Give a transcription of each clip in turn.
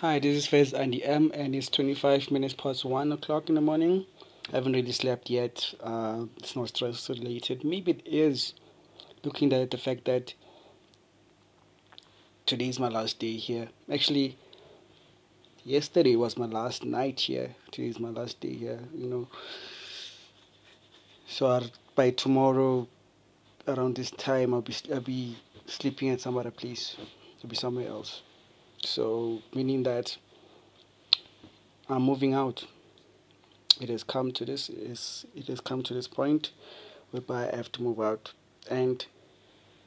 Hi, this is Fez Andy M, and it's 25 minutes past 1 o'clock in the morning. I haven't really slept yet. Uh, it's not stress related. Maybe it is, looking at the fact that today is my last day here. Actually, yesterday was my last night here. Today is my last day here, you know. So I'll, by tomorrow, around this time, I'll be, I'll be sleeping at some other place. I'll be somewhere else. So, meaning that I'm moving out. It has come to this is it has come to this point whereby I have to move out, and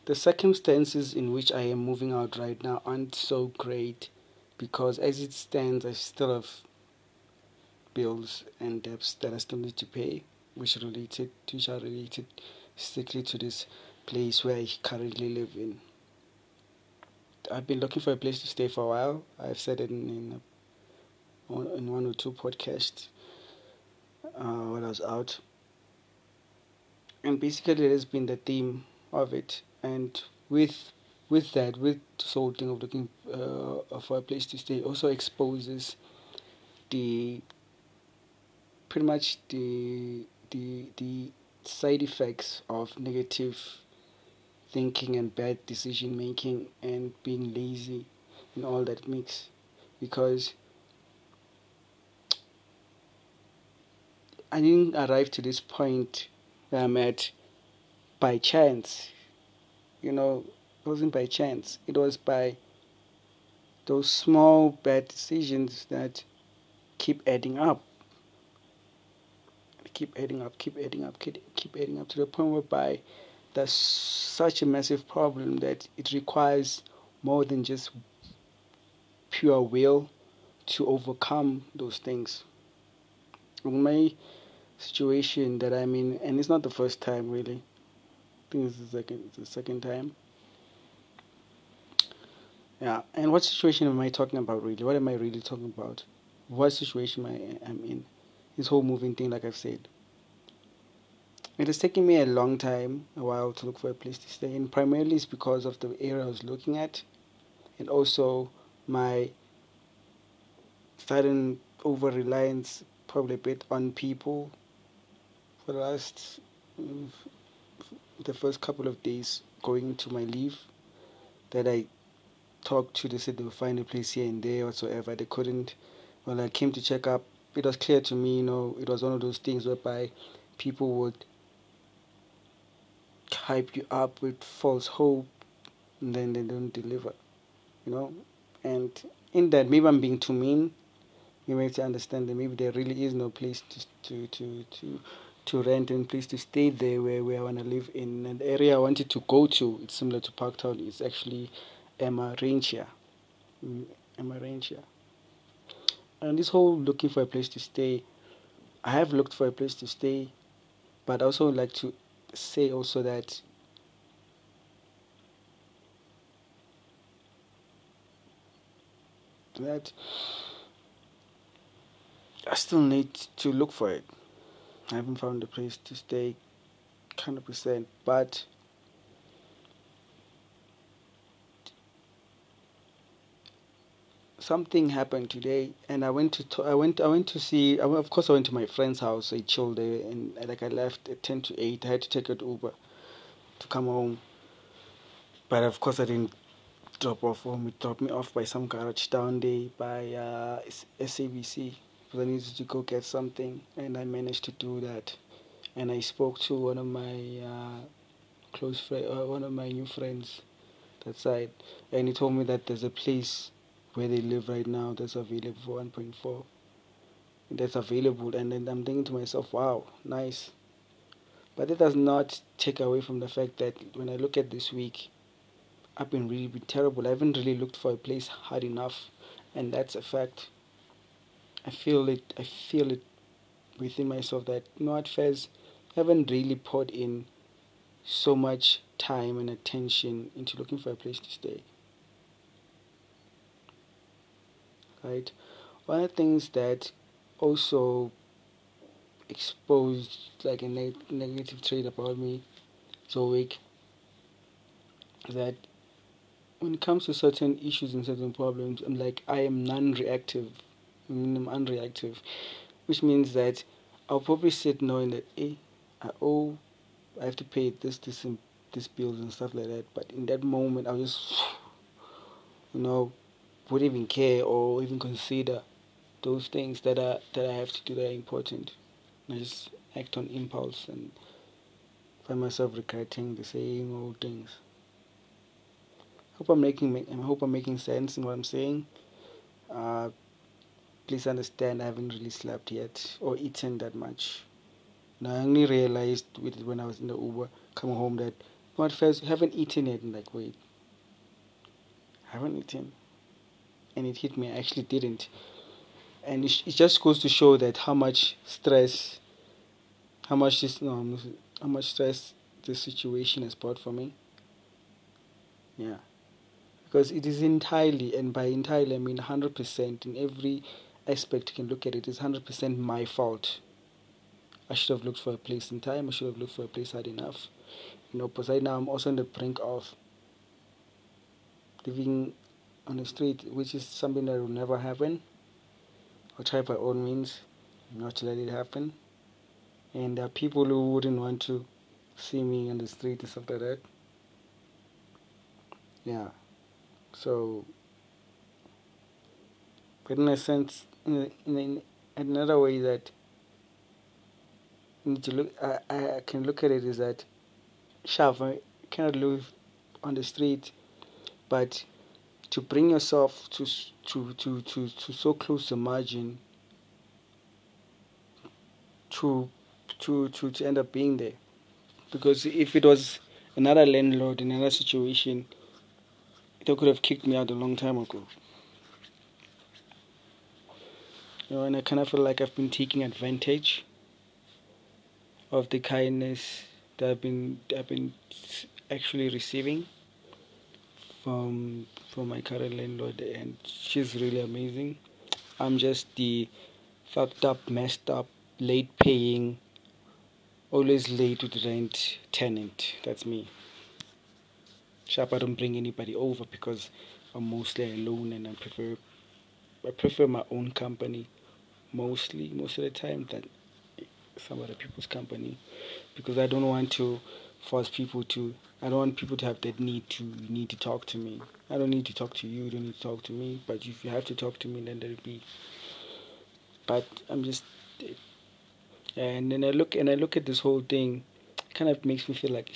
the circumstances in which I am moving out right now aren't so great because as it stands, I still have bills and debts that I still need to pay, which are related, which are related strictly to this place where I currently live in. I've been looking for a place to stay for a while. I've said it in in, in one or two podcasts uh, when I was out, and basically it has been the theme of it. And with with that, with this whole thing of looking uh, for a place to stay, also exposes the pretty much the the the side effects of negative thinking and bad decision making and being lazy and all that mix because I didn't arrive to this point where I'm at by chance. You know, it wasn't by chance. It was by those small bad decisions that keep adding up. Keep adding up, keep adding up, keep, keep adding up to the point whereby that's such a massive problem that it requires more than just pure will to overcome those things. In my situation that I'm in, and it's not the first time really, I think it's the second, the second time. Yeah, and what situation am I talking about really? What am I really talking about? What situation am I, I am in? This whole moving thing, like I've said. It has taken me a long time, a while, to look for a place to stay, and primarily it's because of the area I was looking at, and also my sudden over reliance, probably a bit on people. For the last, the first couple of days going into my leave, that I talked to, they said they would find a place here and there whatsoever. They couldn't. When I came to check up, it was clear to me, you know, it was one of those things whereby people would hype you up with false hope and then they don't deliver you know and in that maybe i'm being too mean you may to understand that maybe there really is no place to to to to, to rent and place to stay there where, where I want to live in. The area I wanted to go to, it's similar to Parktown, it's actually Emmarentia. Mm, Emmarentia. And this whole looking for a place to stay, I have looked for a place to stay, but also like to say also that that I still need to look for it. I haven't found a place to stay 100%, but something happened today, and I went to I went I went to see. I, of course, I went to my friend's house. I chilled there, and like I left at ten to eight. I had to take an Uber to come home, but of course, I didn't drop off home. It dropped me off by some garage down there by uh, SABC because I needed to go get something, and I managed to do that. And I spoke to one of my uh, close friend, uh, one of my new friends that side, and he told me that there's a place where they live right now that's available for 1.4 that's available and then i'm thinking to myself wow nice. But it does not take away from the fact that when i look at this week i've been really been terrible. I haven't really looked for a place hard enough and that's a fact. I feel it i feel it within myself that you know what Fez? I haven't really poured in so much time and attention into looking for a place to stay right? One of the things that also exposed like a ne- negative trait about me so weak that when it comes to certain issues and certain problems, I'm like I am non-reactive. I mean, I'm unreactive, which means that I'll probably sit knowing that hey, I owe, I have to pay this, this, and this bills and stuff like that. But in that moment, I'll just, you know, wouldn't even care or even consider those things that are that I have to do that are important. I just act on impulse and find myself regretting the same old things hope I'm making I hope I'm making sense in what I'm saying. Uh, please understand I haven't really slept yet or eaten that much. Now I only realized when I was in the Uber coming home that what first haven't eaten yet and like wait I haven't eaten and it hit me I actually didn't and it, it just goes to show that how much stress how much this how much stress this situation has brought for me yeah because it is entirely, and by entirely I mean 100% in every aspect you can look at it, it's 100% my fault. I should have looked for a place in time, I should have looked for a place hard enough. You know, because right now I'm also on the brink of living on the street, which is something that will never happen. I'll try by all means not to let it happen. And there are people who wouldn't want to see me on the street and stuff like that. Yeah. So, but in a sense, in, in, another way that need to look, I, I can look at it is that, Shav, I cannot live on the street, but to bring yourself to to to to, to so close to margin to to to to end up being there because if it was another landlord in another situation they could have kicked me out a long time ago. You know, and I kind of feel like I've been taking advantage of the kindness that I've been I've been actually receiving from from my current landlord, and she's really amazing. I'm just the fucked up, messed up, late paying, always late with rent tenant. That's me. Sharp, I don't bring anybody over because I'm mostly alone and I prefer I prefer my own company mostly most of the time than some other people's company because I don't want to force people to I don't want people to have that need to need to talk to me. I don't need to talk to you, you don't need to talk to me, but if you have to talk to me then there'll be but I'm just and then I look and I look at this whole thing it kind of makes me feel like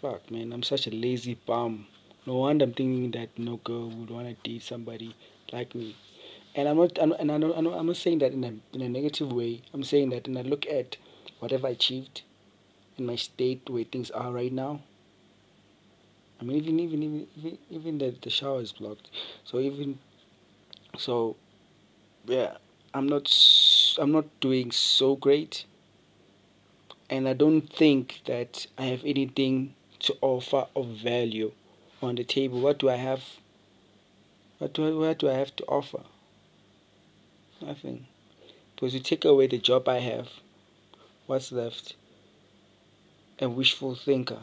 fuck, man, I'm such a lazy bum. No wonder I'm thinking that no girl would want to date somebody like me. And I'm not, I'm, and I don't, I'm not saying that in a, in a negative way. I'm saying that when I look at whatever I achieved in my state where things are right now. I mean, even even even even, even the the shower is blocked. So even so, yeah, I'm not I'm not doing so great, and I don't think that I have anything to offer of value on the table? What do I have? What do I, what do I have to offer? Nothing. Because you take away the job I have, what's left? A wishful thinker.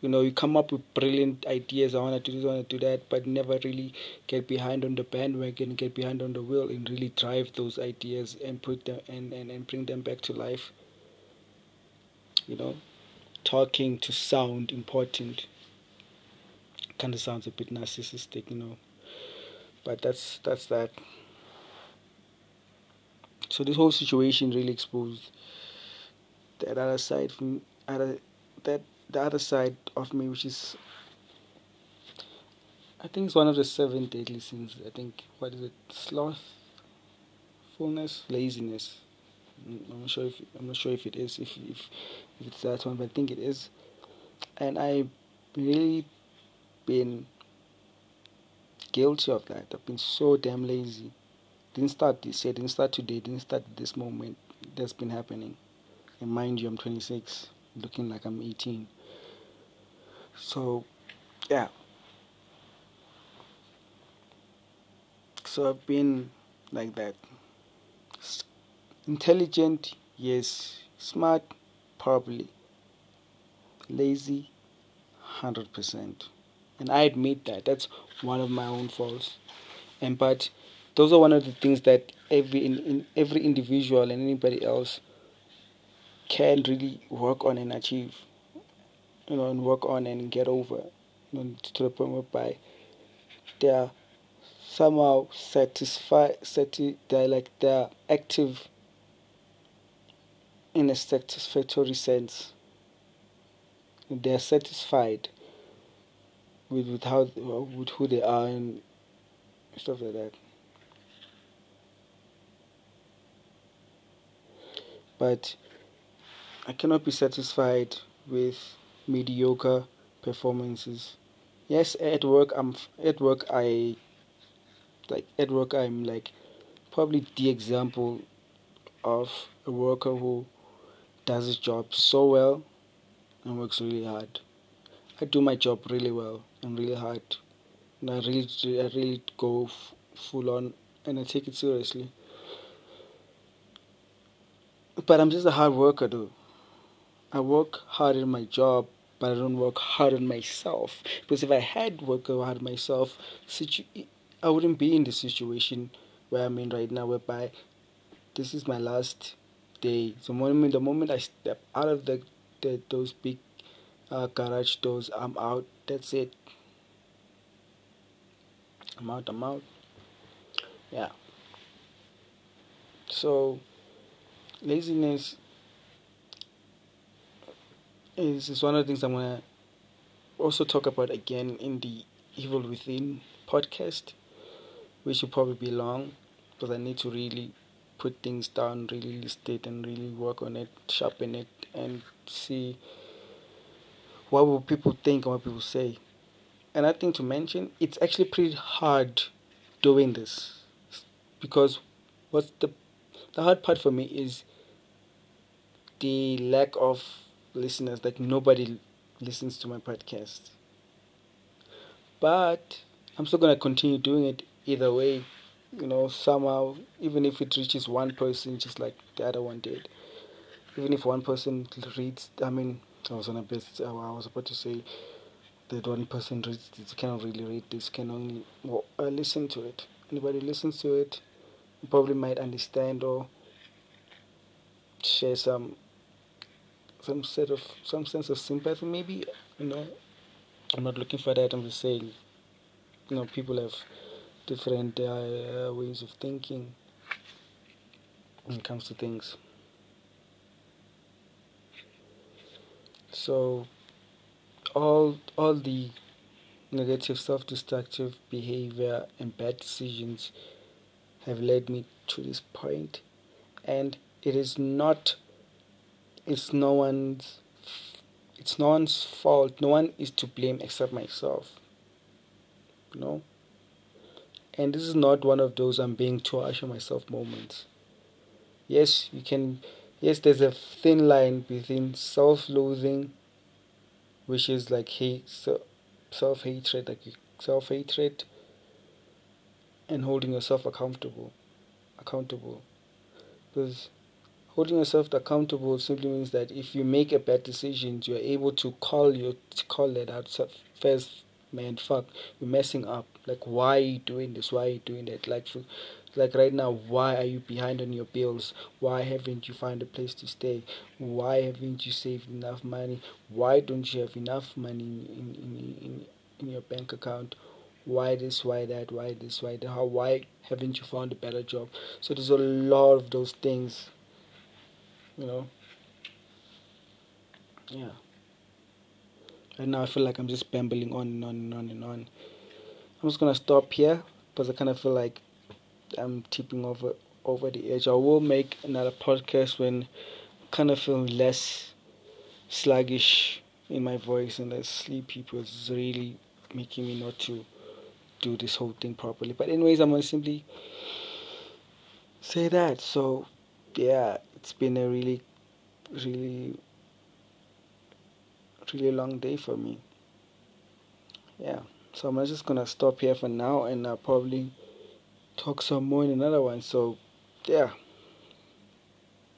You know, you come up with brilliant ideas. I want to do this, I want to do that, but never really get behind on the bandwagon, get behind on the wheel, and really drive those ideas and put them and, and, and bring them back to life. You know, talking to sound important kind of sounds a bit narcissistic you know but that's that's that so this whole situation really exposed that other side from other that the other side of me which is I think it's one of the seven deadly sins. I think what is it? Slothfulness, laziness. I'm not sure if I'm not sure if it is if if, if it's that one, but I think it is. And I've really been guilty of that. I've been so damn lazy. Didn't start this year, didn't start today, didn't start this moment. That's been happening. And mind you, I'm 26, looking like I'm 18. So, yeah. So I've been like that. Intelligent, yes. Smart, probably. Lazy, 100%. and I admit that that's one of my own faults. And but those are one of the things that every in, in every individual and anybody else can really work on and achieve, you know, and work on and get over, you know, to the point whereby they are somehow satisfied, sati- they're like they're active in a satisfactory sense. They're satisfied with with how with who they are and stuff like that. But I cannot be satisfied with mediocre performances. Yes, at work I'm at work I like at work I'm like probably the example of a worker who does his job so well and works really hard. I do my job really well and really hard. And I really, I really go f- full on and I take it seriously. But I'm just a hard worker, though. I work hard in my job, but I don't work hard on myself. Because if I had worked hard on myself, situ- I wouldn't be in the situation where I'm in right now, whereby this is my last day. The moment, the moment I step out of the, the those big uh, garage doors, I'm out. That's it. I'm out. I'm out. Yeah. So, laziness is, is one of the things I'm gonna also talk about again in the Evil Within podcast, which will probably be long because I need to really put things down, really list it, and really work on it, sharpen it, and see what will people think and what people say. Another thing to mention, it's actually pretty hard doing this because what's the the hard part for me is the lack of listeners. Like nobody listens to my podcast, but I'm still gonna continue doing it either way. You know, somehow, even if it reaches one person, just like the other one did, even if one person reads, I mean, I was on a best. I was about to say that one person reads this cannot really read this. Can only well, uh, listen to it. Anybody listens to it, probably might understand or share some some set of some sense of sympathy. Maybe you know. I'm not looking for that. I'm just saying, you know, people have different uh, ways of thinking when it comes to things. So all all the negative self-destructive behavior and bad decisions have led me to this point and it is not it's no one's it's no one's fault. No one is to blame except myself you know? And this is not one of those i'm being too harsh on myself moments. Yes you can yes there's a thin line between self-loathing which is like hate self-hatred like self-hatred and holding yourself accountable accountable. Because holding yourself accountable simply means that if you make a bad decision you're able to call your call that out first man fuck you're messing up. Like why are you doing this? Why are you doing that? Like for, like right now why are you behind on your bills? Why haven't you found a place to stay? Why haven't you saved enough money? Why don't you have enough money in in, in, in your bank account? Why this? Why that? Why this? Why that how why haven't you found a better job? So there's a lot of those things you know yeah and now I feel like I'm just bambling on and on and on and on. I'm just gonna stop here because I kind of feel like I'm tipping over over the edge. I will make another podcast when I kind of feel less sluggish in my voice and less sleepy it's really making me not to do this whole thing properly. But anyways, I'm gonna simply say that. So yeah, it's been a really, really, really long day for me. Yeah. So I'm just gonna stop here for now and I'll probably talk some more in another one. So, yeah.